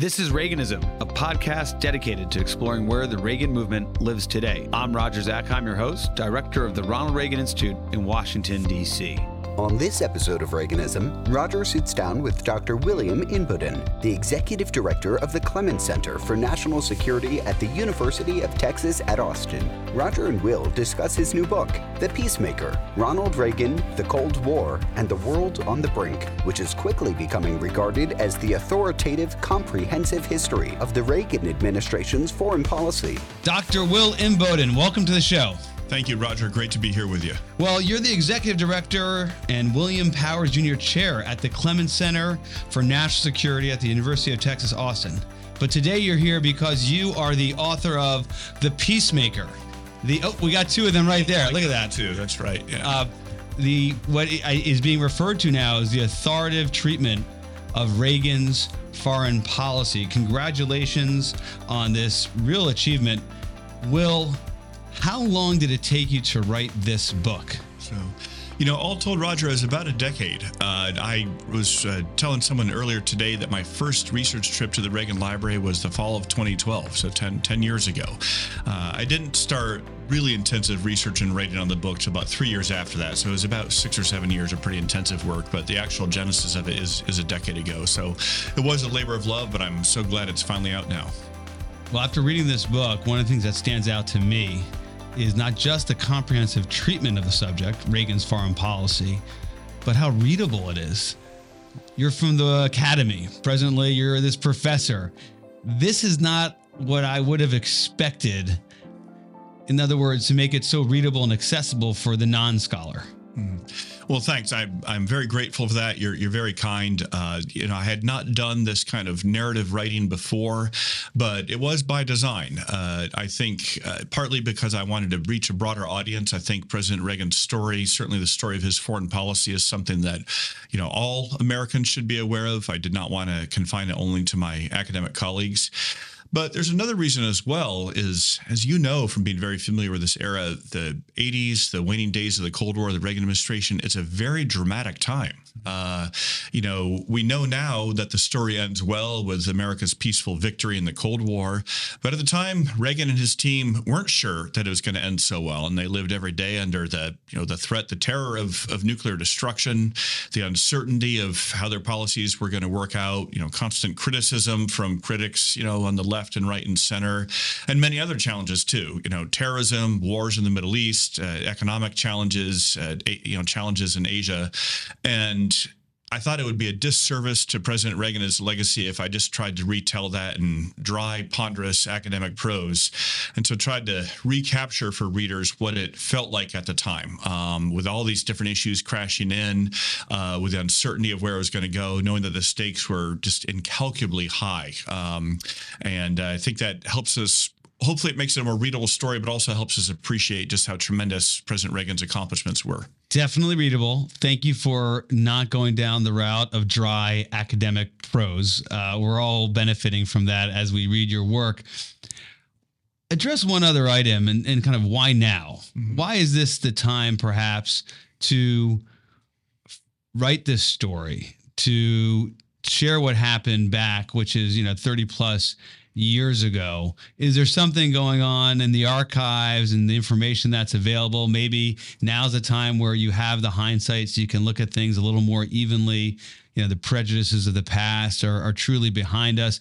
This is Reaganism, a podcast dedicated to exploring where the Reagan movement lives today. I'm Roger Zakheim, your host, director of the Ronald Reagan Institute in Washington, D.C. On this episode of Reaganism, Roger sits down with Dr. William Inboden, the executive director of the Clements Center for National Security at the University of Texas at Austin. Roger and Will discuss his new book, The Peacemaker Ronald Reagan, the Cold War, and the World on the Brink, which is quickly becoming regarded as the authoritative, comprehensive history of the Reagan administration's foreign policy. Dr. Will Inboden, welcome to the show. Thank you, Roger. Great to be here with you. Well, you're the executive director and William Powers Jr. Chair at the Clements Center for National Security at the University of Texas, Austin. But today you're here because you are the author of The Peacemaker. The oh, we got two of them right there. Look at that. Too. That's right. Yeah. Uh, the what is being referred to now is the authoritative treatment of Reagan's foreign policy. Congratulations on this real achievement. Will how long did it take you to write this book? So, you know, all told, Roger, it was about a decade. Uh, I was uh, telling someone earlier today that my first research trip to the Reagan Library was the fall of 2012, so 10, 10 years ago. Uh, I didn't start really intensive research and writing on the book about three years after that. So it was about six or seven years of pretty intensive work, but the actual genesis of it is, is a decade ago. So it was a labor of love, but I'm so glad it's finally out now. Well, after reading this book, one of the things that stands out to me is not just the comprehensive treatment of the subject, Reagan's foreign policy, but how readable it is. You're from the academy. Presently, you're this professor. This is not what I would have expected. In other words, to make it so readable and accessible for the non scholar. Mm. Well, thanks. I'm I'm very grateful for that. You're you're very kind. Uh, you know, I had not done this kind of narrative writing before, but it was by design. Uh, I think uh, partly because I wanted to reach a broader audience. I think President Reagan's story, certainly the story of his foreign policy, is something that you know all Americans should be aware of. I did not want to confine it only to my academic colleagues. But there's another reason as well is, as you know from being very familiar with this era, the 80s, the waning days of the Cold War, the Reagan administration, it's a very dramatic time. Uh, you know, we know now that the story ends well with America's peaceful victory in the Cold War. But at the time, Reagan and his team weren't sure that it was going to end so well. And they lived every day under the, you know, the threat, the terror of, of nuclear destruction, the uncertainty of how their policies were going to work out, you know, constant criticism from critics, you know, on the left and right and center, and many other challenges too. You know, terrorism, wars in the Middle East, uh, economic challenges, uh, you know, challenges in Asia, and I thought it would be a disservice to President Reagan and his legacy if I just tried to retell that in dry, ponderous academic prose. And so tried to recapture for readers what it felt like at the time, um, with all these different issues crashing in, uh, with the uncertainty of where it was going to go, knowing that the stakes were just incalculably high. Um, and I think that helps us hopefully it makes it a more readable story, but also helps us appreciate just how tremendous President Reagan's accomplishments were. Definitely readable. Thank you for not going down the route of dry academic prose. Uh, we're all benefiting from that as we read your work. Address one other item and, and kind of why now? Mm-hmm. Why is this the time, perhaps, to write this story, to share what happened back, which is, you know, 30 plus years ago. Is there something going on in the archives and the information that's available? Maybe now's the time where you have the hindsight so you can look at things a little more evenly. You know, the prejudices of the past are, are truly behind us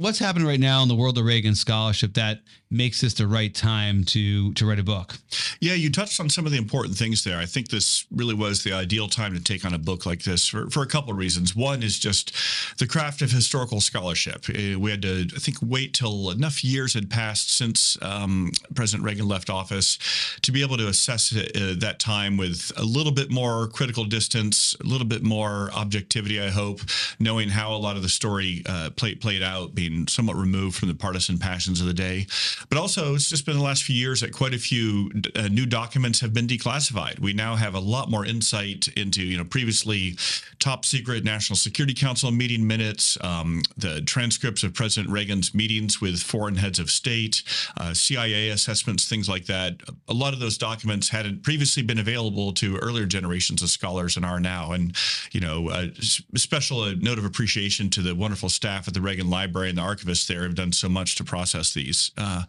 what's happening right now in the world of Reagan scholarship that makes this the right time to to write a book? Yeah, you touched on some of the important things there. I think this really was the ideal time to take on a book like this for, for a couple of reasons. One is just the craft of historical scholarship. Eh, we had to, I think, wait till enough years had passed since um, President Reagan left office to be able to assess uh, that time with a little bit more critical distance, a little bit more objectivity. I hope, knowing how a lot of the story uh, played played out, being somewhat removed from the partisan passions of the day. But also, it's just been the last few years that quite a few uh, new documents have been declassified. We now have a lot more insight into, you know, previously top secret National Security Council meeting minutes, um, the transcripts of President Reagan's meetings with foreign heads of state, uh, CIA assessments, things like that. A lot of those documents hadn't previously been available to earlier generations of scholars and are now. And, you know, a special uh, note of appreciation to the wonderful staff at the Reagan Library and the archivists there have done so much to process these. Uh,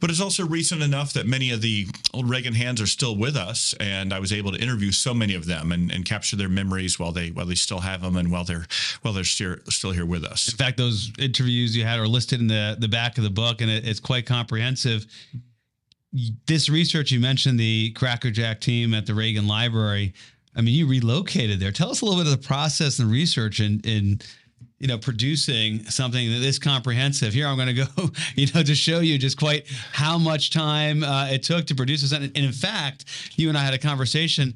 but it's also recent enough that many of the old Reagan hands are still with us, and I was able to interview so many of them and, and capture their memories while they while they still have them and while they're while they're still still here with us. In fact, those interviews you had are listed in the the back of the book, and it, it's quite comprehensive. This research you mentioned the Crackerjack team at the Reagan Library. I mean, you relocated there. Tell us a little bit of the process and research in in you know producing something that is comprehensive. Here, I'm going to go, you know, to show you just quite how much time uh, it took to produce this. And in fact, you and I had a conversation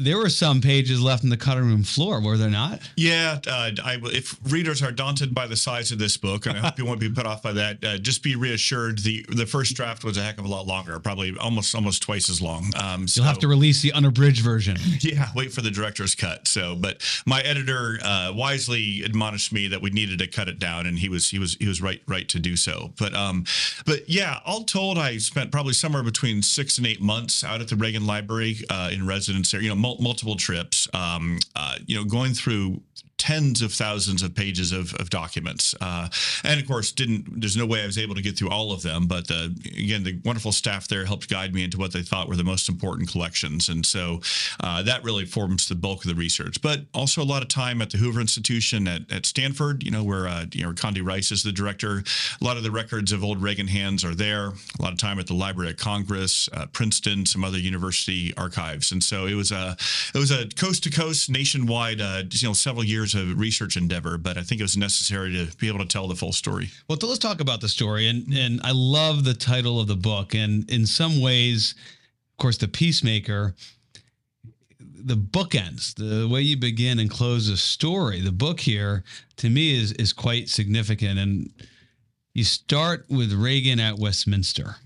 there were some pages left in the cutting room floor, were there not? Yeah. Uh, I, if readers are daunted by the size of this book, and I hope you won't be put off by that, uh, just be reassured. the The first draft was a heck of a lot longer, probably almost almost twice as long. Um, so, You'll have to release the unabridged version. Yeah, wait for the director's cut. So, but my editor uh, wisely admonished me that we needed to cut it down, and he was he was he was right right to do so. But um, but yeah, all told, I spent probably somewhere between six and eight months out at the Reagan Library uh, in residence there. You know multiple trips, um, uh, you know, going through tens of thousands of pages of, of documents. Uh, and of course, didn't there's no way I was able to get through all of them. But again, the wonderful staff there helped guide me into what they thought were the most important collections. And so uh, that really forms the bulk of the research. But also a lot of time at the Hoover Institution at, at Stanford, you know, where uh, you know Condi Rice is the director. A lot of the records of old Reagan hands are there. A lot of time at the Library of Congress, uh, Princeton, some other university archives. And so it was a it was a coast to coast, nationwide, uh, you know, several years years of research endeavor, but I think it was necessary to be able to tell the full story. Well, let's talk about the story. And and I love the title of the book. And in some ways, of course, the peacemaker. The book ends the way you begin and close a story. The book here, to me, is is quite significant. And you start with Reagan at Westminster.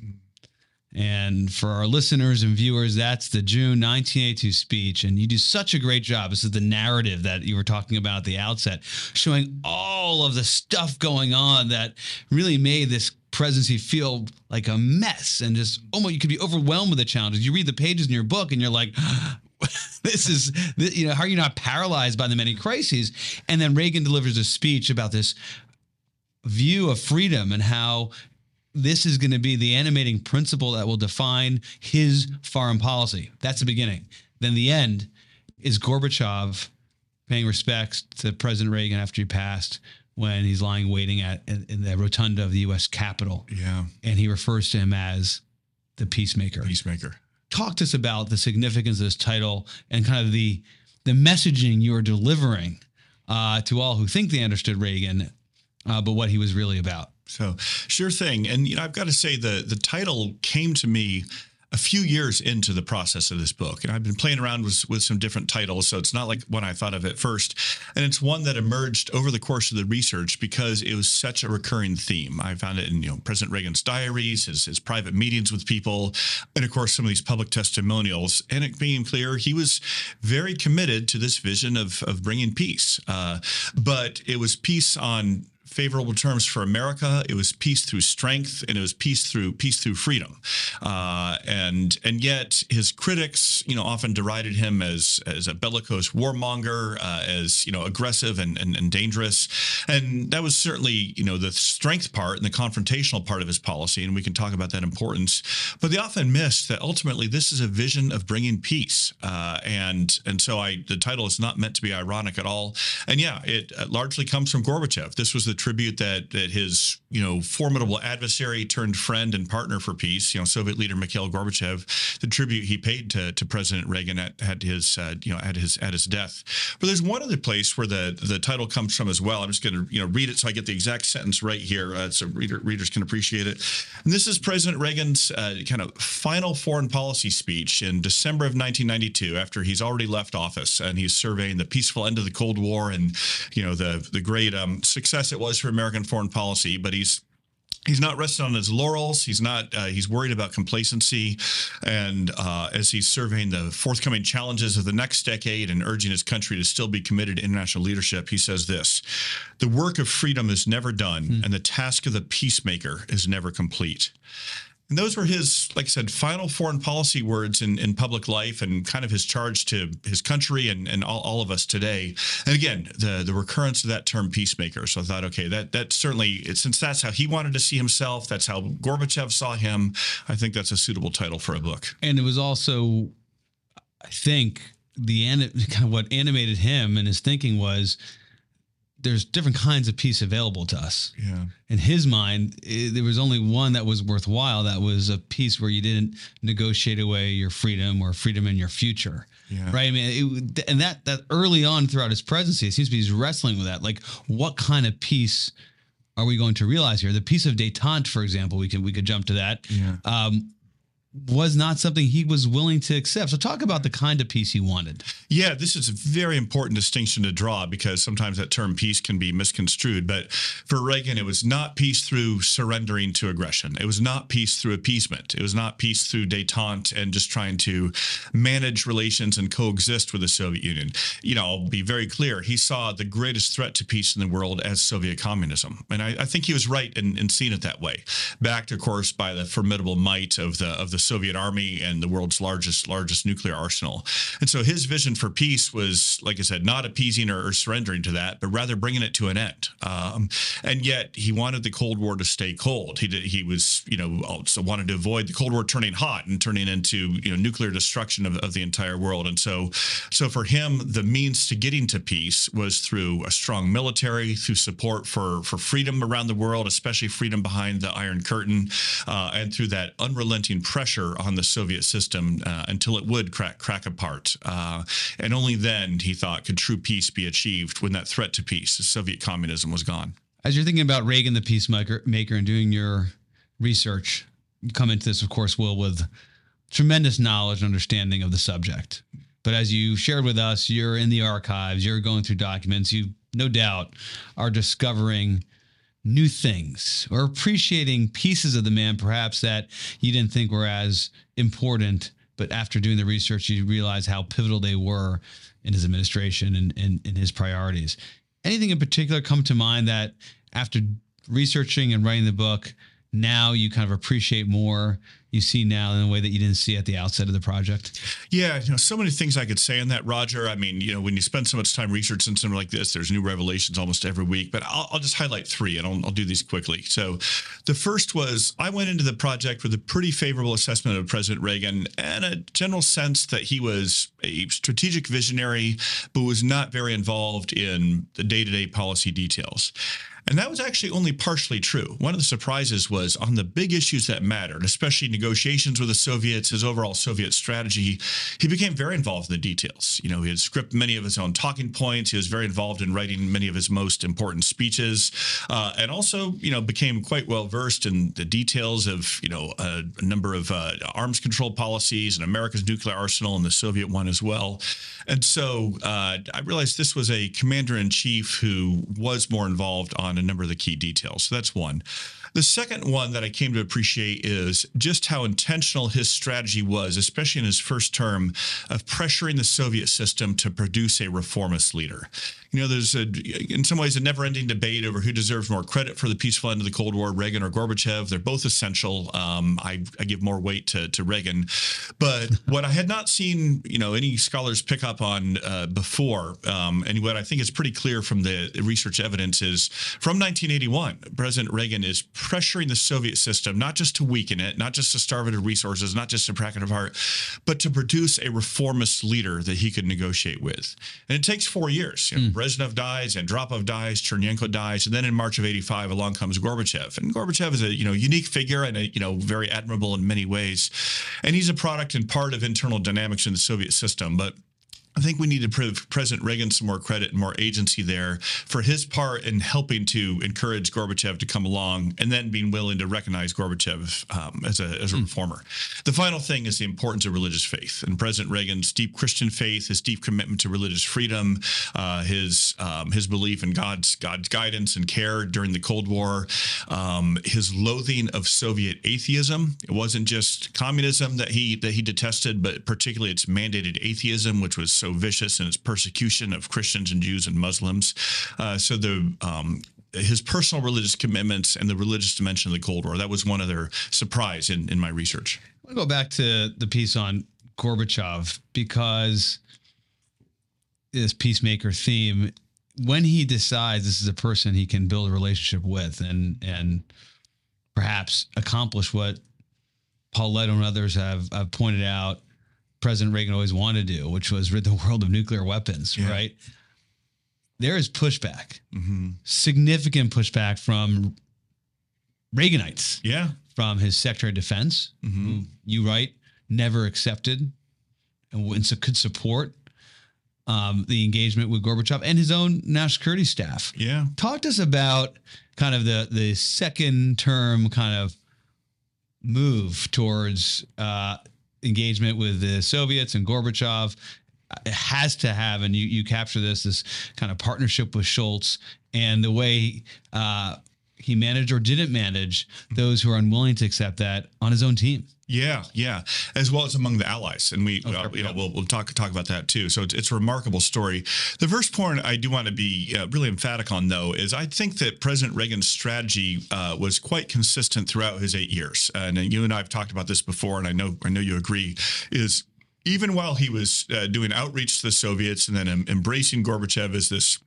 And for our listeners and viewers, that's the June 1982 speech. And you do such a great job. This is the narrative that you were talking about at the outset, showing all of the stuff going on that really made this presidency feel like a mess and just oh almost you could be overwhelmed with the challenges. You read the pages in your book and you're like, this is you know how are you not paralyzed by the many crises and then reagan delivers a speech about this view of freedom and how this is going to be the animating principle that will define his foreign policy. That's the beginning. Then the end is Gorbachev paying respects to President Reagan after he passed when he's lying waiting at in the rotunda of the U.S. Capitol. Yeah, and he refers to him as the peacemaker. Peacemaker. Talk to us about the significance of this title and kind of the the messaging you are delivering uh, to all who think they understood Reagan, uh, but what he was really about. So, sure thing. And you know, I've got to say the the title came to me a few years into the process of this book. And I've been playing around with, with some different titles. So it's not like one I thought of at first. And it's one that emerged over the course of the research because it was such a recurring theme. I found it in, you know, President Reagan's diaries, his, his private meetings with people, and of course, some of these public testimonials. And it became clear he was very committed to this vision of, of bringing peace. Uh, but it was peace on favorable terms for America. It was peace through strength, and it was peace through peace through freedom. Uh, and and yet his critics, you know, often derided him as as a bellicose warmonger, uh, as you know, aggressive and, and and dangerous. And that was certainly you know the strength part and the confrontational part of his policy, and we can talk about that importance. But they often missed that ultimately this is a vision of bringing peace. Uh, and and so I the title is not meant to be ironic at all. And yeah, it largely comes from Gorbachev. This was the tribute that that his you know, formidable adversary turned friend and partner for peace. You know, Soviet leader Mikhail Gorbachev, the tribute he paid to, to President Reagan at, at his uh, you know at his at his death. But there's one other place where the the title comes from as well. I'm just going to you know read it so I get the exact sentence right here, uh, so reader, readers can appreciate it. And this is President Reagan's uh, kind of final foreign policy speech in December of 1992, after he's already left office and he's surveying the peaceful end of the Cold War and you know the the great um, success it was for American foreign policy. But he's he's not resting on his laurels. He's not. Uh, he's worried about complacency, and uh, as he's surveying the forthcoming challenges of the next decade and urging his country to still be committed to international leadership, he says this: "The work of freedom is never done, mm. and the task of the peacemaker is never complete." And those were his, like I said, final foreign policy words in, in public life and kind of his charge to his country and, and all, all of us today. And again, the, the recurrence of that term peacemaker. So I thought, okay, that that certainly, since that's how he wanted to see himself, that's how Gorbachev saw him, I think that's a suitable title for a book. And it was also, I think, the kind of what animated him and his thinking was there's different kinds of peace available to us. Yeah. In his mind, it, there was only one that was worthwhile. That was a peace where you didn't negotiate away your freedom or freedom in your future. Yeah. Right. I mean, it, and that that early on throughout his presidency, it seems to be he's wrestling with that. Like, what kind of peace are we going to realize here? The peace of détente, for example, we can we could jump to that. Yeah. Um, was not something he was willing to accept. So talk about the kind of peace he wanted. Yeah, this is a very important distinction to draw because sometimes that term peace can be misconstrued. But for Reagan, it was not peace through surrendering to aggression. It was not peace through appeasement. It was not peace through detente and just trying to manage relations and coexist with the Soviet Union. You know, I'll be very clear. He saw the greatest threat to peace in the world as Soviet communism. And I, I think he was right in, in seeing it that way. Backed, of course, by the formidable might of the of the Soviet army and the world's largest largest nuclear arsenal. And so his vision for peace was, like I said, not appeasing or, or surrendering to that, but rather bringing it to an end. Um, and yet he wanted the Cold War to stay cold. He did, he was, you know, also wanted to avoid the Cold War turning hot and turning into you know nuclear destruction of, of the entire world. And so, so for him, the means to getting to peace was through a strong military, through support for for freedom around the world, especially freedom behind the Iron Curtain, uh, and through that unrelenting pressure pressure on the Soviet system uh, until it would crack crack apart. Uh, and only then, he thought, could true peace be achieved when that threat to peace, Soviet communism, was gone. As you're thinking about Reagan, the peacemaker, maker, and doing your research, you come into this, of course, Will, with tremendous knowledge and understanding of the subject. But as you shared with us, you're in the archives, you're going through documents, you no doubt are discovering new things or appreciating pieces of the man perhaps that you didn't think were as important. But after doing the research you realize how pivotal they were in his administration and in his priorities. Anything in particular come to mind that after researching and writing the book now you kind of appreciate more you see now in a way that you didn't see at the outset of the project? Yeah, you know, so many things I could say on that, Roger. I mean, you know, when you spend so much time researching something like this, there's new revelations almost every week. But I'll, I'll just highlight three, and I'll, I'll, do these quickly. So, the first was I went into the project with a pretty favorable assessment of President Reagan and a general sense that he was a strategic visionary, but was not very involved in the day-to-day policy details. And that was actually only partially true. One of the surprises was on the big issues that mattered, especially negotiations with the Soviets, his overall Soviet strategy, he became very involved in the details. You know, he had scripted many of his own talking points. He was very involved in writing many of his most important speeches, uh, and also, you know, became quite well versed in the details of, you know, a, a number of uh, arms control policies and America's nuclear arsenal and the Soviet one as well. And so uh, I realized this was a commander in chief who was more involved on on a number of the key details. So that's one. The second one that I came to appreciate is just how intentional his strategy was, especially in his first term, of pressuring the Soviet system to produce a reformist leader. You know, there's a, in some ways a never-ending debate over who deserves more credit for the peaceful end of the Cold War, Reagan or Gorbachev. They're both essential. Um, I, I, give more weight to, to Reagan, but what I had not seen, you know, any scholars pick up on uh, before, um, and what I think is pretty clear from the research evidence is from 1981, President Reagan is pressuring the Soviet system not just to weaken it, not just to starve it of resources, not just to crack it apart, but to produce a reformist leader that he could negotiate with. And it takes four years. You know, Brezhnev dies, Andropov dies, Chernenko dies, and then in March of 85, along comes Gorbachev. And Gorbachev is a you know unique figure and a you know very admirable in many ways. And he's a product and part of internal dynamics in the Soviet system. But I think we need to give President Reagan some more credit and more agency there for his part in helping to encourage Gorbachev to come along and then being willing to recognize Gorbachev um, as a, as a reformer. The final thing is the importance of religious faith. And President Reagan's deep Christian faith, his deep commitment to religious freedom, uh, his um, his belief in God's God's guidance and care during the Cold War, um, his loathing of Soviet atheism. It wasn't just communism that he that he detested, but particularly its mandated atheism, which was so vicious in its persecution of Christians and Jews and Muslims. Uh, so the um, his personal religious commitments and the religious dimension of the Cold War that was one other surprise in in my research. I want to go back to the piece on Gorbachev because this peacemaker theme, when he decides this is a person he can build a relationship with and and perhaps accomplish what Paul Lettow and others have, have pointed out President Reagan always wanted to do, which was rid the world of nuclear weapons, Yeah. right? There is pushback, significant pushback from Reaganites, Yeah. from his Secretary of Defense, who you write never accepted and, and so could support um, the engagement with Gorbachev and his own national security staff. Yeah. Talk to us about kind of the the second term kind of move towards uh, engagement with the Soviets and Gorbachev. It has to have, and you you capture this this kind of partnership with Shultz and the way uh, he managed or didn't manage those who are unwilling to accept that on his own team. Yeah, yeah, as well as among the allies, and we, uh, you know, we'll, we'll talk talk about that too. So it's, it's a remarkable story. The first point I do want to be uh, really emphatic on, though, is I think that President Reagan's strategy uh, was quite consistent throughout his eight years, and you and I have talked about this before, and I know I know you agree. Is even while he was uh, doing outreach to the Soviets and then em- embracing Gorbachev as this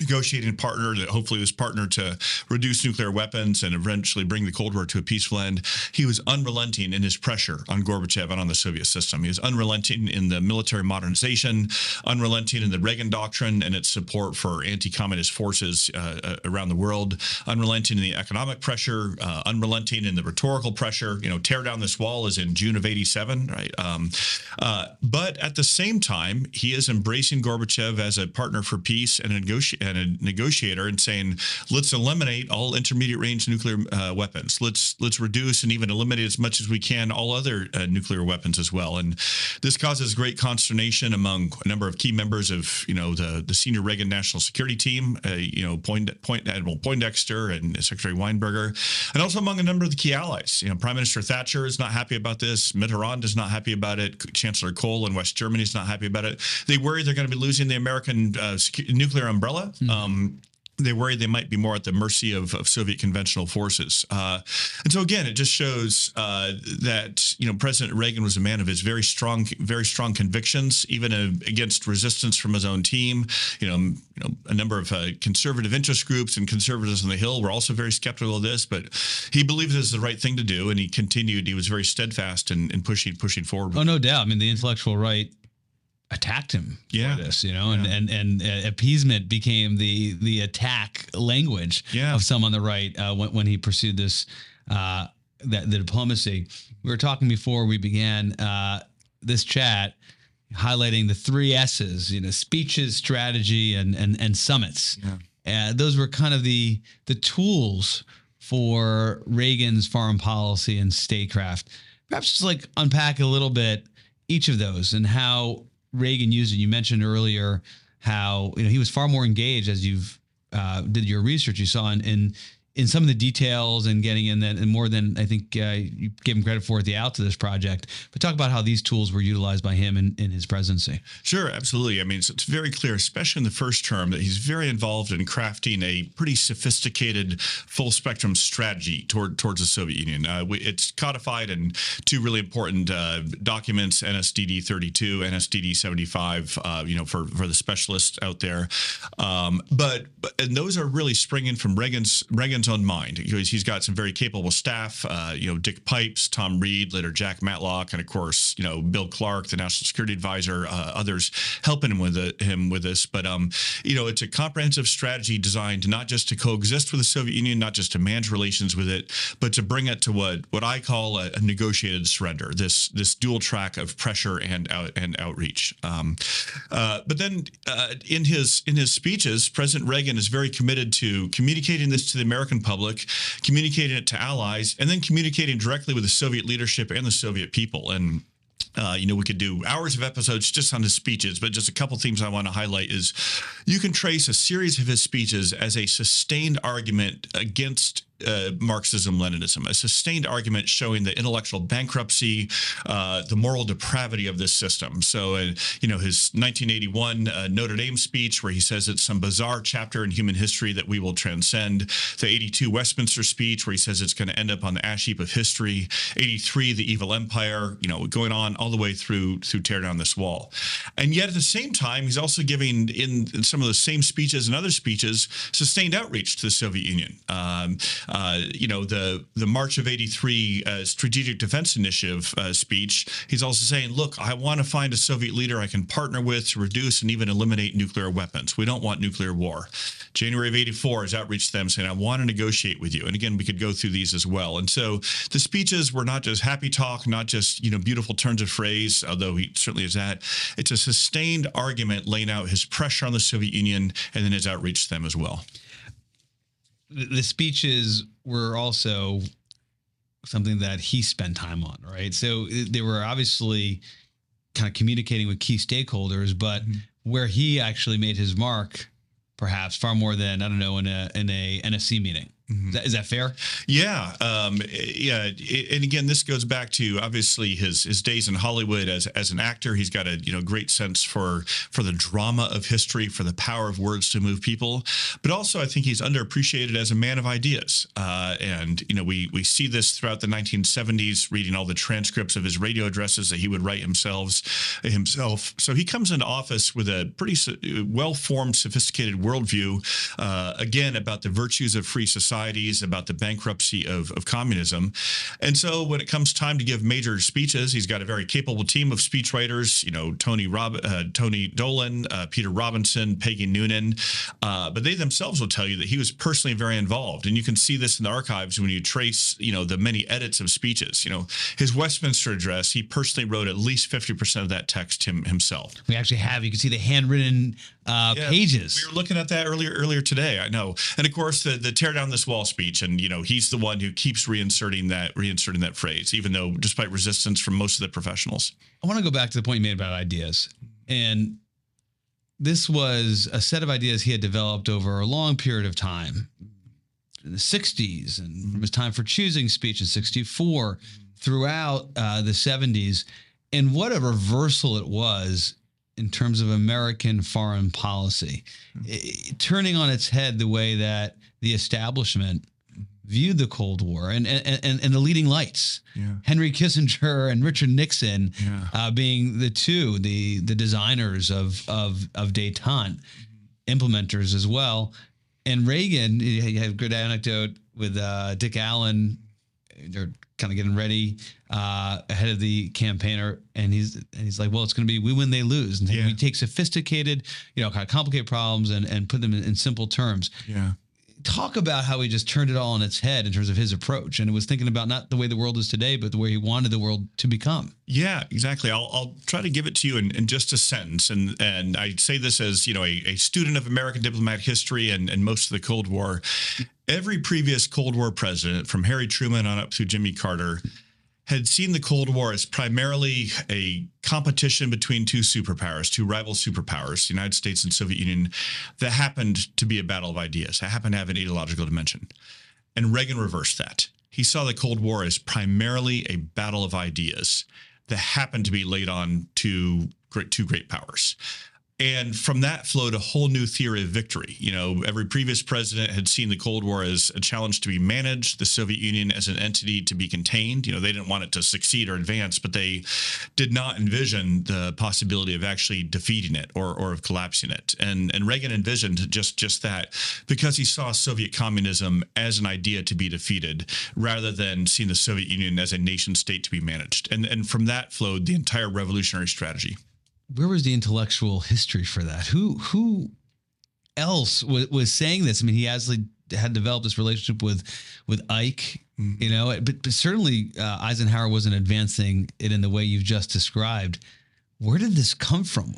negotiating partner that hopefully was partner to reduce nuclear weapons and eventually bring the Cold War to a peaceful end. He was unrelenting in his pressure on Gorbachev and on the Soviet system. He was unrelenting in the military modernization, unrelenting in the Reagan doctrine and its support for anti-communist forces uh, uh, around the world, unrelenting in the economic pressure, uh, unrelenting in the rhetorical pressure. You know, tear down this wall is in June of '87, right? Um, uh, but at the same time, he is embracing Gorbachev as a partner for peace and a, negoti- and a negotiator, and saying, "Let's eliminate all intermediate range nuclear uh, weapons. Let's let's reduce and even eliminate as much as we can all other uh, nuclear weapons as well." And this causes great consternation among a number of key members of you know the the senior Reagan National Security Team, uh, you know Point, Point Admiral Poindexter and Secretary Weinberger, and also among a number of the key allies. You know, Prime Minister Thatcher is not happy about this. Mitterrand is not happy about it. Chancellor Kohl in West Germany is not happy about it. They worry they're going to be losing the American uh, nuclear umbrella. Um, they worry they might be more at the mercy of, of Soviet conventional forces. Uh, and so again, it just shows uh, that you know President Reagan was a man of his very strong, very strong convictions, even uh, against resistance from his own team. You know, you know, a number of uh, conservative interest groups and conservatives on the Hill were also very skeptical of this, but he believed it was the right thing to do, and he continued. He was very steadfast in, in pushing pushing forward. Oh, no doubt. I mean, the intellectual right attacked him Yeah. for this, you know, and and and uh, appeasement became the the attack language Yeah. of some on the right uh, when when he pursued this uh, that the diplomacy. We were talking before we began uh, this chat, highlighting the three S's, you know, speeches, strategy, and and and summits. Uh, those were kind of the the tools for Reagan's foreign policy and statecraft. Perhaps just like unpack a little bit each of those and how Reagan used it. You mentioned earlier how you know he was far more engaged as you've uh, did your research. You saw in, in in some of the details and getting in that and more than I think uh, you gave him credit for at the out to this project. But talk about how these tools were utilized by him in, in his presidency. Sure, absolutely. I mean, it's, it's very clear, especially in the first term, that he's very involved in crafting a pretty sophisticated full spectrum strategy toward towards the Soviet Union. Uh, we, it's codified in two really important uh, documents: NSDD 32, NSDD 75. Uh, you know, for for the specialists out there, um, but, but and those are really springing from Reagan's Reagan's on mind he's got some very capable staff. Uh, you know, Dick Pipes, Tom Reed, later Jack Matlock, and of course, you know, Bill Clark, the National Security Advisor, uh, others helping him with it, him with this. But um, you know, it's a comprehensive strategy designed not just to coexist with the Soviet Union, not just to manage relations with it, but to bring it to what what I call a, a negotiated surrender. This this dual track of pressure and out and outreach. Um, uh, but then uh, in his in his speeches, President Reagan is very committed to communicating this to the American American public, communicating it to allies, and then communicating directly with the Soviet leadership and the Soviet people. And uh, you know, we could do hours of episodes just on his speeches, but just a couple themes I want to highlight is you can trace a series of his speeches as a sustained argument against uh, Marxism Leninism, a sustained argument showing the intellectual bankruptcy, uh, the moral depravity of this system. So, uh, you know, his 1981 uh, Notre Dame speech, where he says it's some bizarre chapter in human history that we will transcend, the 82 Westminster speech, where he says it's going to end up on the ash heap of history, 83, the evil empire, you know, going on all the way through through tear down this wall. And yet at the same time, he's also giving in, in some of the same speeches and other speeches sustained outreach to the Soviet Union. Um, uh, you know, the the March of '83 uh, Strategic Defense Initiative uh, speech, he's also saying, "Look, I want to find a Soviet leader I can partner with to reduce and even eliminate nuclear weapons. We don't want nuclear war." January of '84 is outreach to them saying, "I want to negotiate with you." And again, we could go through these as well. And so the speeches were not just happy talk, not just you know beautiful turns of phrase, although he certainly is that. It's a sustained argument laying out his pressure on the Soviet Union and then his outreach to them as well the speeches were also something that he spent time on, right? So they were obviously kind of communicating with key stakeholders, but mm-hmm. where he actually made his mark, perhaps far more than I don't know in a in a NSC meeting. Mm-hmm. Is, that, is, that fair? Yeah, um, yeah. And again, this goes back to obviously his his days in Hollywood as as an actor. He's got a you know great sense for for the drama of history, for the power of words to move people. But also, I think he's underappreciated as a man of ideas. Uh, and you know, we we see this throughout the 1970s, reading all the transcripts of his radio addresses that he would write himself. Himself. So he comes into office with a pretty well formed, sophisticated worldview. Uh, again, about the virtues of free society societies, about the bankruptcy of, of communism. And so when it comes time to give major speeches, he's got a very capable team of speechwriters, you know, Tony Rob, uh, Tony Dolan, uh, Peter Robinson, Peggy Noonan. Uh, but they themselves will tell you that he was personally very involved. And you can see this in the archives when you trace, you know, the many edits of speeches. You know, his Westminster address, he personally wrote at least 50% of that text him, himself. We actually have, you can see the handwritten uh, yeah, pages. We were looking at that earlier earlier today. I know, and of course the the tear down this wall speech, and you know he's the one who keeps reinserting that reinserting that phrase, even though despite resistance from most of the professionals. I want to go back to the point you made about ideas, and this was a set of ideas he had developed over a long period of time in the 60s and from his time for choosing speech in 64 throughout uh, the 70s and what a reversal it was in terms of American foreign policy, mm-hmm. turning on its head the way that the establishment viewed the Cold War and and, and, and the leading lights, yeah. Henry Kissinger and Richard Nixon, yeah. uh, being the two the the designers of of of détente, implementers as well. And Reagan, you have a good anecdote with uh, Dick Allen. They're kind of getting ready uh, ahead of the campaigner, and he's and he's like, well, it's going to be we win, they lose, and yeah. we take sophisticated, you know, kind of complicated problems and and put them in, in simple terms. Yeah. Talk about how he just turned it all on its head in terms of his approach, and it was thinking about not the way the world is today, but the way he wanted the world to become. Yeah, exactly. I'll, I'll try to give it to you in, in just a sentence, and and I say this as you know a, a student of American diplomatic history and and most of the Cold War. Every previous Cold War president, from Harry Truman on up through Jimmy Carter, had seen the Cold War as primarily a competition between two superpowers, two rival superpowers, the United States and Soviet Union, that happened to be a battle of ideas. That happened to have an ideological dimension. And Reagan reversed that. He saw the Cold War as primarily a battle of ideas that happened to be laid on to great, two great powers. And from that flowed a whole new theory of victory. You know, every previous president had seen the Cold War as a challenge to be managed, the Soviet Union as an entity to be contained. You know, they didn't want it to succeed or advance, but they did not envision the possibility of actually defeating it or, or of collapsing it. And and Reagan envisioned just just that because he saw Soviet communism as an idea to be defeated rather than seeing the Soviet Union as a nation state to be managed. And and from that flowed the entire revolutionary strategy where was the intellectual history for that? Who who else was, was saying this? I mean, he actually had developed this relationship with with Ike, mm-hmm. you know, but, but certainly uh, Eisenhower wasn't advancing it in the way you've just described. Where did this come from?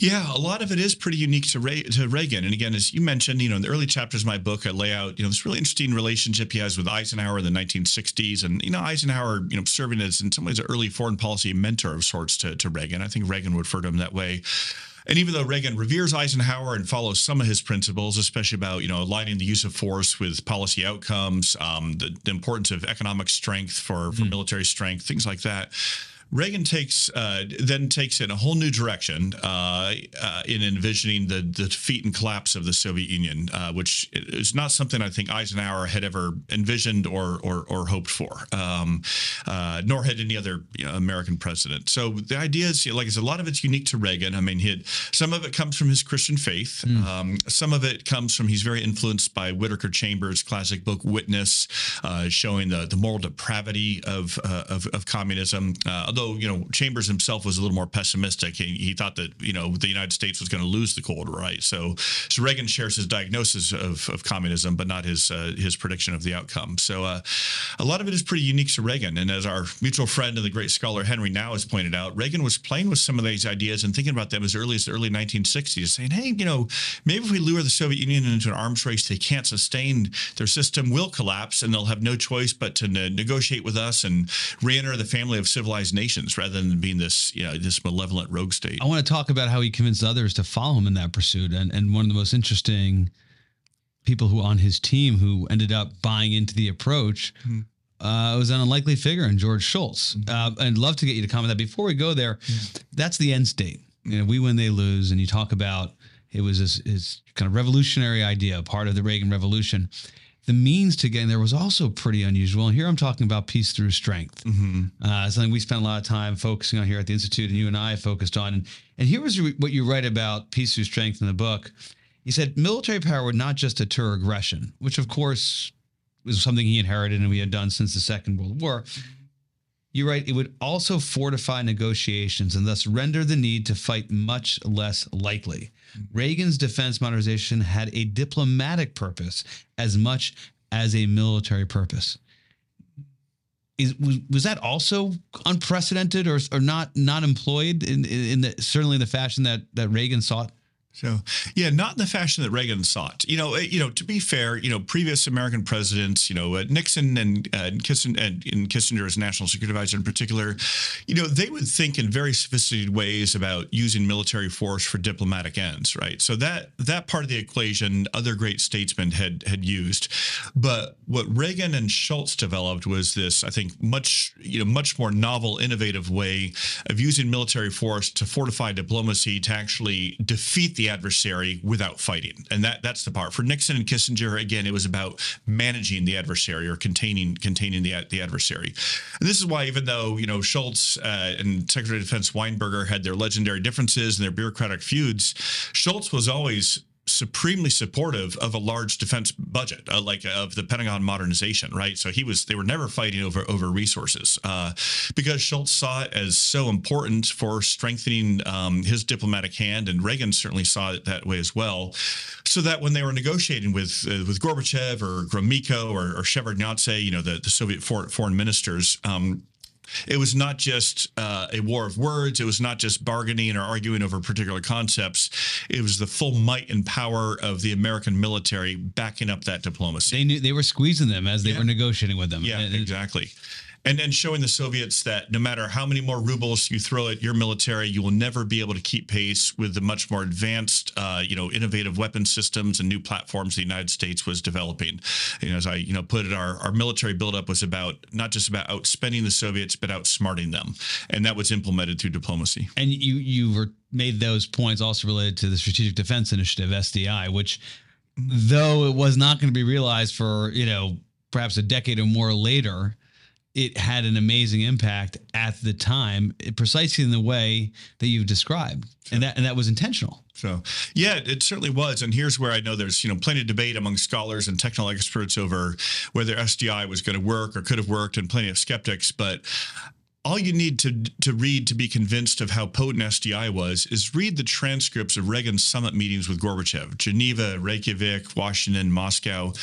Yeah, a lot of it is pretty unique to, to Reagan. And again, as you mentioned, you know, in the early chapters of my book, I lay out, you know, this really interesting relationship he has with Eisenhower in the 1960s. And, you know, Eisenhower, you know, serving as in some ways an early foreign policy mentor of sorts to, to Reagan. I think Reagan would refer to him that way. And even though Reagan reveres Eisenhower and follows some of his principles, especially about you know aligning the use of force with policy outcomes, um, the, the, importance of economic strength for, for mm. military strength, things like that, Reagan takes uh, then takes in a whole new direction uh, uh, in envisioning the, the defeat and collapse of the Soviet Union, uh, which is not something I think Eisenhower had ever envisioned or or, or hoped for, um, uh, nor had any other you know, American president. So the idea is, like I said, a lot of it's unique to Reagan. I mean, he some of it comes from his Christian faith. Mm. Um, some of it comes from he's very influenced by Whittaker Chambers' classic book Witness, uh, showing the the moral depravity of of, of, communism although you know Chambers himself was a little more pessimistic, he, he thought that you know the United States was going to lose the Cold War, right? So, so Reagan shares his diagnosis of, of communism, but not his uh, his prediction of the outcome. So, uh, a lot of it is pretty unique to Reagan. And as our mutual friend and the great scholar Henry Nau has pointed out, Reagan was playing with some of these ideas and thinking about them as early as the early 1960s, saying, "Hey, you know, maybe if we lure the Soviet Union into an arms race, they can't sustain their system will collapse, and they'll have no choice but to ne- negotiate with us and re-enter the family of civilized nations." Rather than being this, you know, this malevolent rogue state. I want to talk about how he convinced others to follow him in that pursuit. And and one of the most interesting people who on his team who ended up buying into the approach mm-hmm. uh, was an unlikely figure in George Shultz. Mm-hmm. Uh, I'd love to get you to comment that. Before we go there, yeah. that's the end state. You know, we win, they lose, and you talk about it was his, his kind of revolutionary idea, part of the Reagan Revolution the means to getting there was also pretty unusual. And here I'm talking about peace through strength, mm-hmm. uh, something we spent a lot of time focusing on here at the Institute, and you and I focused on. And, and here was what you write about peace through strength in the book. He said military power would not just deter aggression, which of course was something he inherited and we had done since the Second World War. You write it would also fortify negotiations and thus render the need to fight much less likely. Reagan's defense modernization had a diplomatic purpose as much as a military purpose. Is, was, was that also unprecedented or, or not not employed in, in the certainly in the fashion that that Reagan sought? So, yeah, not in the fashion that Reagan sought. You know, you know, to be fair, you know, previous American presidents, you know, uh, Nixon and, uh, Kissinger, and, and Kissinger as national security advisor in particular, you know, they would think in very sophisticated ways about using military force for diplomatic ends, right? So that that part of the equation, other great statesmen had had used, but what Reagan and Shultz developed was this, I think, much you know, much more novel, innovative way of using military force to fortify diplomacy to actually defeat the adversary without fighting. And that that's the part. For Nixon and Kissinger, again, it was about managing the adversary or containing containing the the adversary. And this is why, even though you know Shultz uh, and Secretary of Defense Weinberger had their legendary differences and their bureaucratic feuds, Shultz was always supremely supportive of a large defense budget, uh, like uh, of the Pentagon modernization, right? So he was, they were never fighting over over resources uh, because Shultz saw it as so important for strengthening um, his diplomatic hand, and Reagan certainly saw it that way as well. So that when they were negotiating with uh, with Gorbachev or Gromyko or, or Shevardnadze, you know, the, the Soviet for, foreign ministers. Um, it was not just uh, a war of words. It was not just bargaining or arguing over particular concepts. It was the full might and power of the American military backing up that diplomacy. They knew they were squeezing them as they yeah. were negotiating with them. Yeah, and, exactly. And and showing the Soviets that no matter how many more rubles you throw at your military, you will never be able to keep pace with the much more advanced, uh, you know, innovative weapon systems and new platforms the United States was developing. You know, as I you know put it, our our military buildup was about not just about outspending the Soviets, but outsmarting them, and that was implemented through diplomacy. And you you were made those points also related to the Strategic Defense Initiative (SDI), which though it was not going to be realized for you know perhaps a decade or more later it had an amazing impact at the time precisely in the way that you've described. And that and that was intentional. So yeah it certainly was. And here's where i know there's you know plenty of debate among scholars and technical experts over whether sdi was going to work or could have worked and plenty of skeptics. But all you need to to read to be convinced of how potent SDI was is read the transcripts of Reagan's summit meetings with Gorbachev, Geneva, Reykjavik, Washington, Moscow,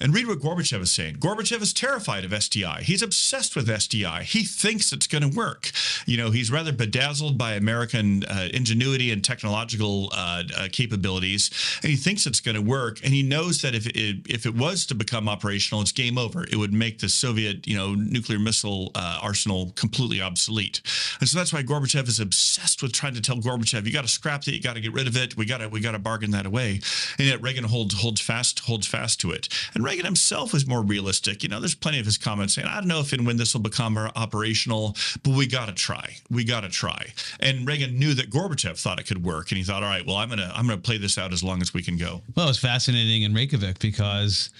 and read what Gorbachev is saying. Gorbachev is terrified of SDI. He's obsessed with SDI. He thinks it's going to work. You know, he's rather bedazzled by American uh, ingenuity and technological uh, uh, capabilities, and he thinks it's going to work. And he knows that if it, if it was to become operational, it's game over. It would make the Soviet, you know, nuclear missile uh, arsenal completely completely obsolete. And so that's why Gorbachev is obsessed with trying to tell Gorbachev, you got to scrap it, you got to get rid of it, we got to we got to bargain that away. And yet Reagan holds holds fast holds fast to it. And Reagan himself was more realistic. You know, there's plenty of his comments saying, I don't know if and when this will become operational, but we got to try. We got to try. And Reagan knew that Gorbachev thought it could work, and he thought, all right, well, I'm gonna I'm gonna play this out as long as we can go. Well, it was fascinating in Reykjavik because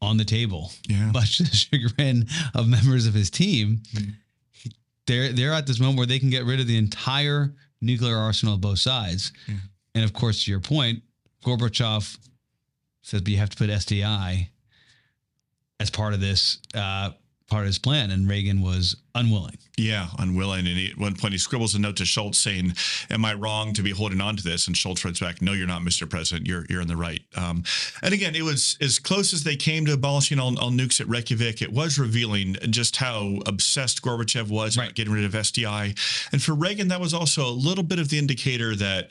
on the table, yeah. much to the chagrin of members of his team. Mm-hmm they're they're at this moment where they can get rid of the entire nuclear arsenal of both sides. Yeah. And of course, to your point, Gorbachev says, "But you have to put SDI as part of this uh, part of his plan, and Reagan was unwilling. Yeah, unwilling. And he, at one point, he scribbles a note to Shultz saying, "Am I wrong to be holding on to this?" And Shultz writes back, "No, you're not, Mr. President. You're you're in the right." Um, and again, it was as close as they came to abolishing all, all nukes at Reykjavik. It was revealing just how obsessed Gorbachev was right. about getting rid of SDI, and for Reagan, that was also a little bit of the indicator that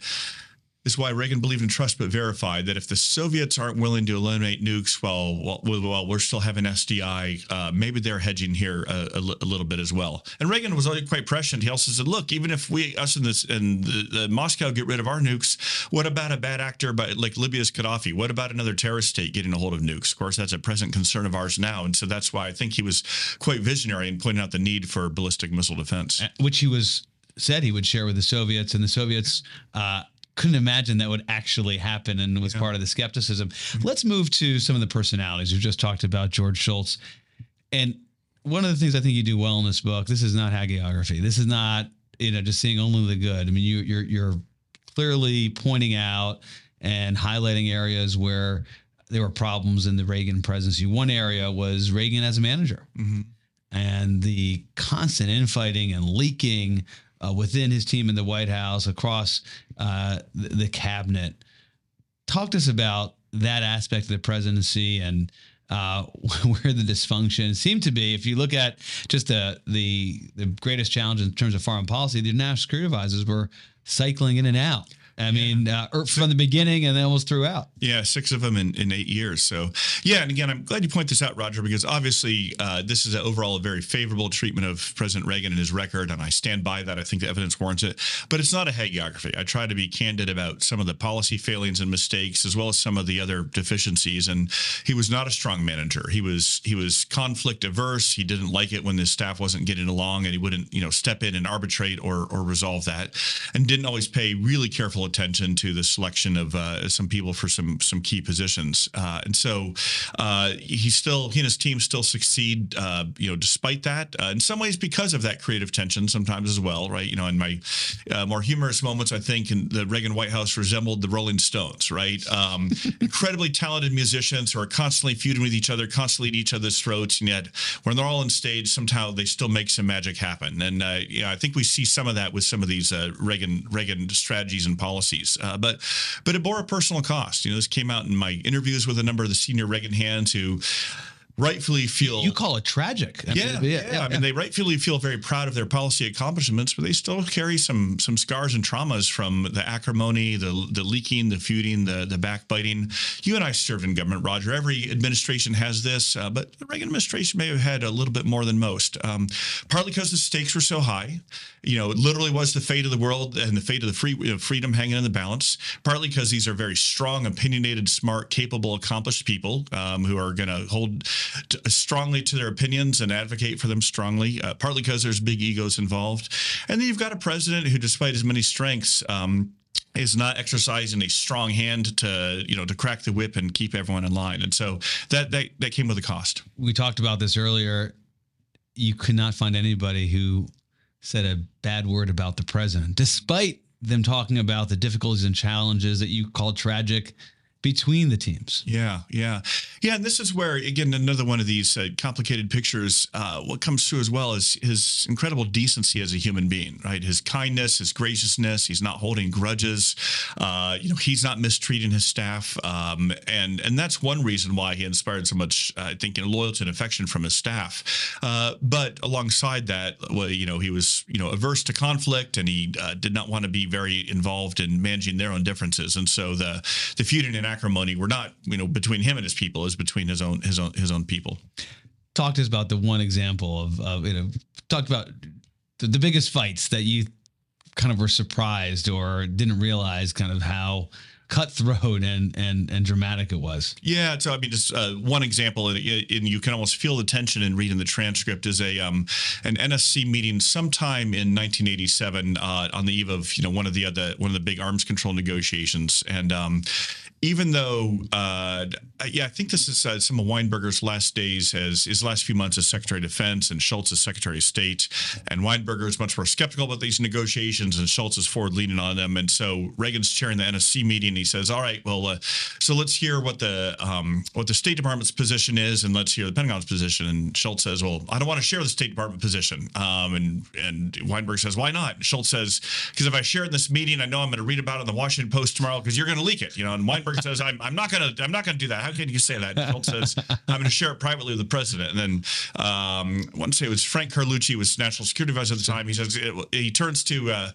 is why Reagan believed in trust but verified that if the Soviets aren't willing to eliminate nukes while while, we're still having SDI, uh, maybe they're hedging here a, little bit as well. And Reagan was quite prescient. He also said, "Look, even if we us in this and the, the Moscow get rid of our nukes, what about a bad actor by, like Libya's Gaddafi? What about another terrorist state getting a hold of nukes? Of course, that's a present concern of ours now, and so that's why I think he was quite visionary in pointing out the need for ballistic missile defense, which he was." Said he would share with the Soviets, and the Soviets uh, couldn't imagine that would actually happen and was yeah. part of the skepticism. Mm-hmm. Let's move to some of the personalities. We've just talked about George Shultz. And one of the things I think you do well in this book, this is not hagiography. This is not, you know, just seeing only the good. I mean, you you're you're clearly pointing out and highlighting areas where there were problems in the Reagan presidency. One area was Reagan as a manager. Mm-hmm. And the constant infighting and leaking uh, within his team in the White House, across uh, the, cabinet. Talk to us about that aspect of the presidency and uh, where the dysfunction seemed to be. If you look at just the, the the greatest challenge in terms of foreign policy, the national security advisors were cycling in and out. I mean, uh, er, from the beginning and then almost throughout. Yeah, six of them in, in eight years. So, yeah, and again, I'm glad you point this out, Roger, because obviously uh, this is overall a very favorable treatment of President Reagan and his record, and I stand by that. I think the evidence warrants it, but it's not a hagiography. I try to be candid about some of the policy failings and mistakes, as well as some of the other deficiencies. And he was not a strong manager. He was he was conflict averse. He didn't like it when his staff wasn't getting along, and he wouldn't you know step in and arbitrate or or resolve that, and didn't always pay really careful attention to the selection of uh, some people for some some key positions. Uh, and so uh, he still he and his team still succeed, uh, you know, despite that. Uh, in some ways, because of that creative tension, sometimes as well, right? You know, in my uh, more humorous moments, I think in the Reagan White House resembled the Rolling Stones, right? Um, incredibly talented musicians who are constantly feuding with each other, constantly at each other's throats, and yet when they're all on stage, somehow they still make some magic happen. And you know, I think we see some of that with some of these Reagan Reagan strategies and policies policies. Uh, but but it bore a personal cost. You know, this came out in my interviews with a number of the senior Reagan hands who rightfully feel You call it tragic. I mean, yeah, yeah, I mean, they rightfully feel very proud of their policy accomplishments, but they still carry some some scars and traumas from the acrimony, the the leaking, the feuding, the the backbiting. You and I served in government, Roger. Every administration has this, uh, but the Reagan administration may have had a little bit more than most. Um, partly because the stakes were so high. You know, it literally was the fate of the world and the fate of the free you know, freedom hanging in the balance. Partly because these are very strong, opinionated, smart, capable, accomplished people um, who are going to hold t- strongly to their opinions and advocate for them strongly. Uh, partly because there's big egos involved, and then you've got a president who, despite his many strengths. Um, is not exercising a strong hand to you know to crack the whip and keep everyone in line and so that that, that came with a cost we talked about this earlier. You could not find anybody who said a bad word about the president, despite them talking about the difficulties and challenges that you called tragic between the teams. Yeah, yeah, yeah. And this is where, again, another one of these uh, complicated pictures. Uh, what comes through as well is his incredible decency as a human being, right? His kindness, his graciousness. He's not holding grudges. Uh, you know, he's not mistreating his staff, um, and and that's one reason why he inspired so much, I think, in loyalty and affection from his staff. Uh, but alongside that, well, you know, he was you know averse to conflict, and he uh, did not want to be very involved in managing their own differences. And so the the feuding and acrimony were not you know between him and his people, is between his own his own his own people. Talk to us about the one example of, of you know, talked about the, the biggest fights that you kind of were surprised or didn't realize kind of how cutthroat and and and dramatic it was. Yeah, so I mean, just uh, one example, and, and you can almost feel the tension in reading the transcript. Is a um, an NSC meeting sometime in 1987 uh, on the eve of you know one of the other one of the big arms control negotiations, and um, even though, uh, yeah, I think this is uh, some of Weinberger's last days as his last few months as Secretary of Defense and Shultz as Secretary of State. And Weinberger is much more skeptical about these negotiations, and Shultz is forward leaning on them. And so Reagan's chairing the NSC meeting. He says, "All right, well, uh, so let's hear what the um, what the State Department's position is, and let's hear the Pentagon's position." And Shultz says, "Well, I don't want to share the State Department position." Um, and and Weinberg says, "Why not?" And Shultz says, "Because if I share it in this meeting, I know I'm going to read about it in the Washington Post tomorrow because you're going to leak it." You know, and Weinberg says, I'm, I'm not gonna I'm not gonna do that. How can you say that? Shultz says I'm gonna share it privately with the president. And then um, I want to say it was Frank Carlucci was national security advisor at the time. He says it, he turns to uh,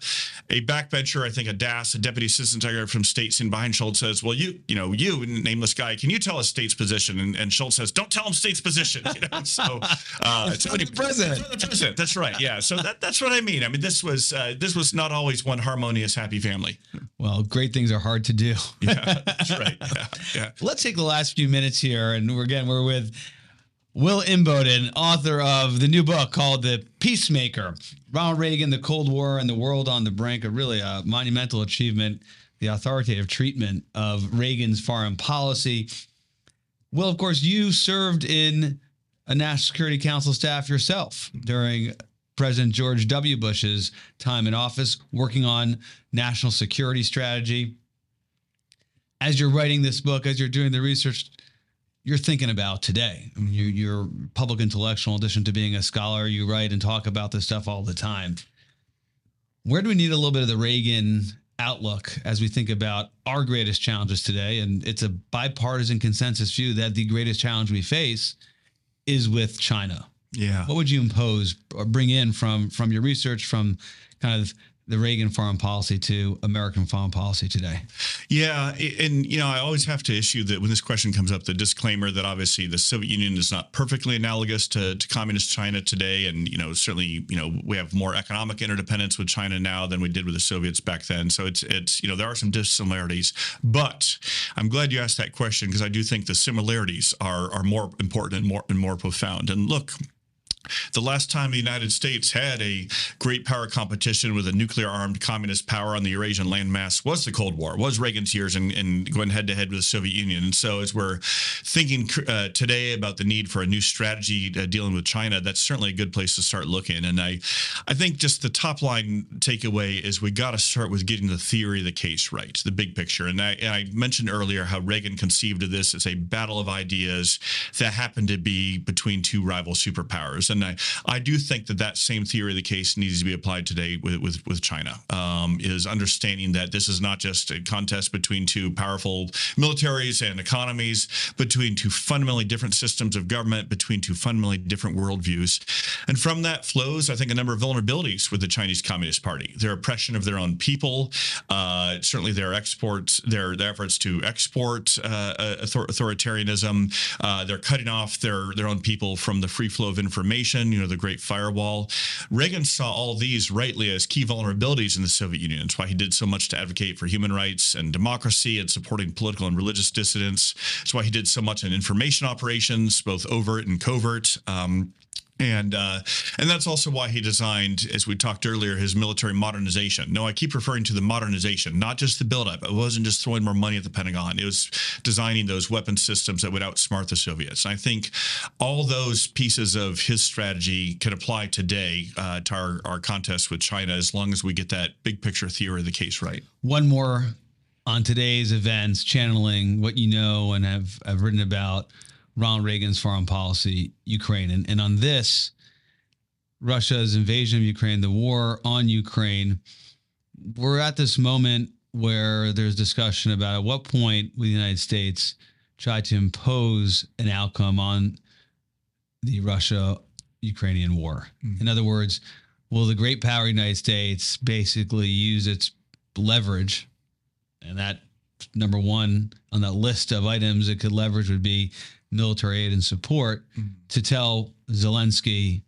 a backbencher, I think a DAS, a deputy assistant secretary from state, sitting behind Shultz says, "Well, you you know you nameless guy, can you tell us state's position?" And, and Shultz says, "Don't tell him state's position." You know? So uh, so the president. That's, the president. That's right. Yeah. So that, that's what I mean. I mean this was uh, this was not always one harmonious, happy family. Well, great things are hard to do. Yeah, that's right. Yeah, yeah. Let's take the last few minutes here, and we're again we're with Will Inboden, author of the new book called The Peacemaker: Ronald Reagan, the Cold War, and the World on the Brink. A really a monumental achievement, the authoritative treatment of Reagan's foreign policy. Well, of course, you served in a National Security Council staff yourself during President George W. Bush's time in office, working on national security strategy as you're writing this book, as you're doing the research, you're thinking about today. I mean, you, you're public intellectual, in addition to being a scholar. You write and talk about this stuff all the time. Where do we need a little bit of the Reagan outlook as we think about our greatest challenges today? And it's a bipartisan consensus view that the greatest challenge we face is with China. Yeah. What would you impose or bring in from from your research from kind of the Reagan foreign policy to American foreign policy today? Yeah, and you know, I always have to issue that when this question comes up, the disclaimer that obviously the Soviet Union is not perfectly analogous to, to communist China today, and you know, certainly, you know, we have more economic interdependence with China now than we did with the Soviets back then. So it's it's you know, there are some dissimilarities, but I'm glad you asked that question because I do think the similarities are are more important and more and more profound. And look, the last time the United States had a great power competition with a nuclear armed communist power on the Eurasian landmass was the Cold War, was Reagan's years and, going head to head with the Soviet Union. And so, as we're thinking uh, today about the need for a new strategy uh, dealing with China, that's certainly a good place to start looking. And I, I think just the top line takeaway is we got to start with getting the theory of the case right, the big picture. And I, and I mentioned earlier how Reagan conceived of this as a battle of ideas that happened to be between two rival superpowers. And I, I do think that that same theory of the case needs to be applied today with with, with China. Um, is understanding that this is not just a contest between two powerful militaries and economies, between two fundamentally different systems of government, between two fundamentally different worldviews, and from that flows, I think, a number of vulnerabilities with the Chinese Communist Party. Their oppression of their own people, uh, certainly their exports, their, their efforts to export uh, author- authoritarianism. Uh, they're cutting off their their own people from the free flow of information. You know, the Great Firewall. Reagan saw all these rightly as key vulnerabilities in the Soviet Union. That's why he did so much to advocate for human rights and democracy and supporting political and religious dissidents. That's why he did so much in information operations, both overt and covert. Um, and uh, and that's also why he designed, as we talked earlier, his military modernization. No, I keep referring to the modernization, not just the buildup. It wasn't just throwing more money at the Pentagon. It was designing those weapon systems that would outsmart the Soviets. I think all those pieces of his strategy can apply today uh, to our, our contest with China, as long as we get that big picture theory of the case right. One more on today's events, channeling what you know and have, have written about Ronald Reagan's foreign policy, Ukraine. And, and on this, Russia's invasion of Ukraine, the war on Ukraine, we're at this moment where there's discussion about at what point will the United States try to impose an outcome on the Russia Ukrainian war. Mm-hmm. In other words, will the great power United States basically use its leverage and that number one on that list of items it could leverage would be military aid and support mm-hmm. to tell Zelensky,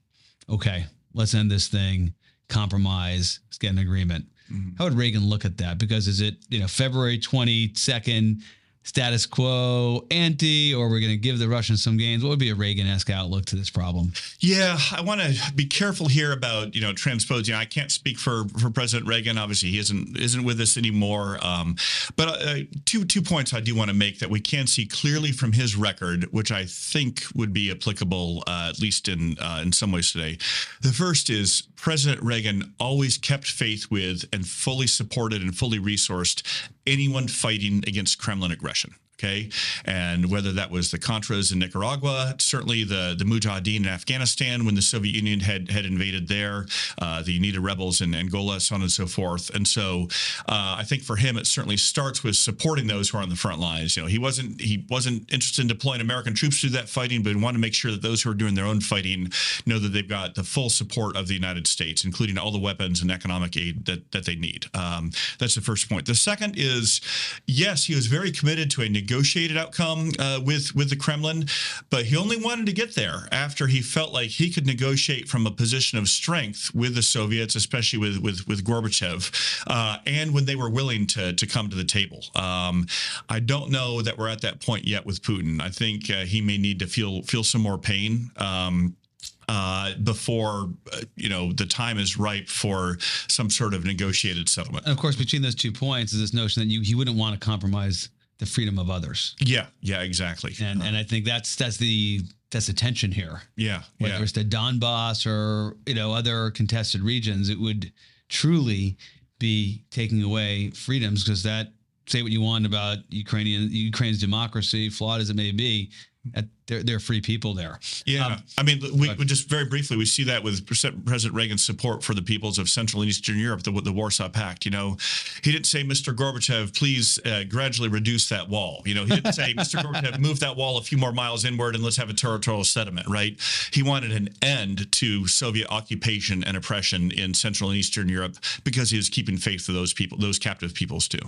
okay, let's end this thing, compromise, let's get an agreement. Mm-hmm. How would Reagan look at that? Because is it, you know, February 22nd, status quo ante, or we're going to give the Russians some gains? What would be a Reagan-esque outlook to this problem? Yeah, I want to be careful here about you know transposing. I can't speak for for President Reagan. Obviously, he isn't isn't with us anymore. Um, but uh, two two points I do want to make that we can see clearly from his record, which I think would be applicable uh, at least in uh, in some ways today. The first is President Reagan always kept faith with and fully supported and fully resourced anyone fighting against Kremlin aggression. Okay, and whether that was the Contras in Nicaragua, certainly the the Mujahideen in Afghanistan when the Soviet Union had had invaded there, uh, the UNITA rebels in Angola, so on and so forth. And so, uh, I think for him, it certainly starts with supporting those who are on the front lines. You know, he wasn't he wasn't interested in deploying American troops to that fighting, but wanted to make sure that those who are doing their own fighting know that they've got the full support of the United States, including all the weapons and economic aid that that they need. Um, that's the first point. The second is, yes, he was very committed to a negotiated outcome uh, with with the Kremlin, but he only wanted to get there after he felt like he could negotiate from a position of strength with the Soviets, especially with with with Gorbachev, uh, and when they were willing to to come to the table. Um, I don't know that we're at that point yet with Putin. I think uh, he may need to feel feel some more pain. Um, uh, before uh, you know the time is ripe for some sort of negotiated settlement. And of course, between those two points is this notion that you he wouldn't want to compromise the freedom of others. Yeah, yeah, exactly. And uh, and I think that's that's the that's the tension here. Yeah, whether yeah. it's the Donbass or you know other contested regions, it would truly be taking away freedoms because that say what you want about Ukrainian Ukraine's democracy, flawed as it may be, at, they're, they're free people there. Yeah. Um, I mean, we, we, just very briefly, we see that with President Reagan's support for the peoples of Central and Eastern Europe, the, the Warsaw Pact. You know, he didn't say, Mr. Gorbachev, please uh, gradually reduce that wall. You know, he didn't say, Mr. Gorbachev, move that wall a few more miles inward and let's have a territorial settlement, right? He wanted an end to Soviet occupation and oppression in Central and Eastern Europe because he was keeping faith for those people, those captive peoples too.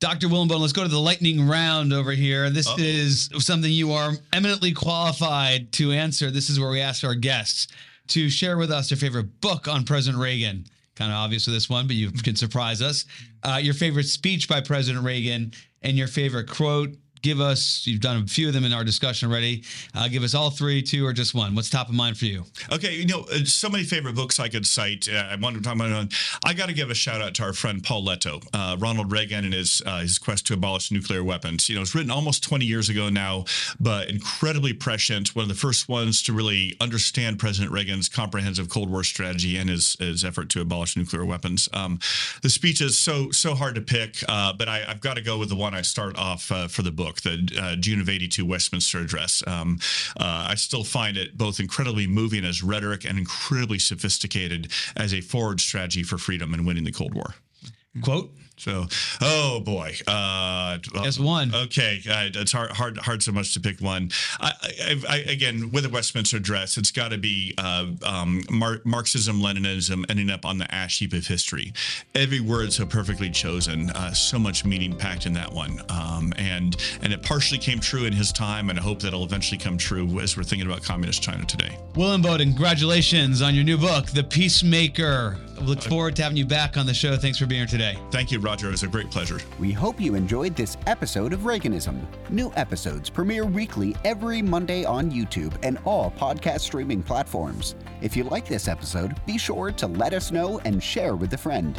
Dr. Will Inboden, let's go to the lightning round over here. This Uh-oh. is something you are eminently qualified to answer. This is where we ask our guests to share with us their favorite book on President Reagan. Kind of obvious with this one, but you can surprise us. Uh, your favorite speech by President Reagan and your favorite quote give us you've done a few of them in our discussion already. Uh, give us all three two or just one. What's top of mind for you? Okay you know uh, so many favorite books i could cite uh, i want to talk about i got to give a shout out to our friend Paul Lettow uh, ronald reagan and his uh, his quest to abolish nuclear weapons. You know it's written almost 20 years ago now but incredibly prescient one of the first ones to really understand president reagan's comprehensive cold war strategy and his, his effort to abolish nuclear weapons. Um, the speech is so so hard to pick uh, but I, have got to go with the one i start off for the book book, the uh, June of 82 Westminster Address. Um, uh, I still find it both incredibly moving as rhetoric and incredibly sophisticated as a forward strategy for freedom and winning the Cold War. Quote so, oh boy, uh, just one. Okay, uh, it's hard, hard, hard so much to pick one. I, I, I, again, with a Westminster Address, it's got to be uh, um, Mar- Marxism, Leninism ending up on the ash heap of history. Every word so perfectly chosen, uh, so much meaning packed in that one, um, and and it partially came true in his time, and I hope that it'll eventually come true as we're thinking about communist China today. Will Inboden, congratulations on your new book, The Peacemaker. Look forward to having you back on the show. Thanks for being here today. Thank you, Roger. It was a great pleasure. We hope you enjoyed this episode of Reaganism. New episodes premiere weekly every Monday on YouTube and all podcast streaming platforms. If you like this episode, be sure to let us know and share with a friend.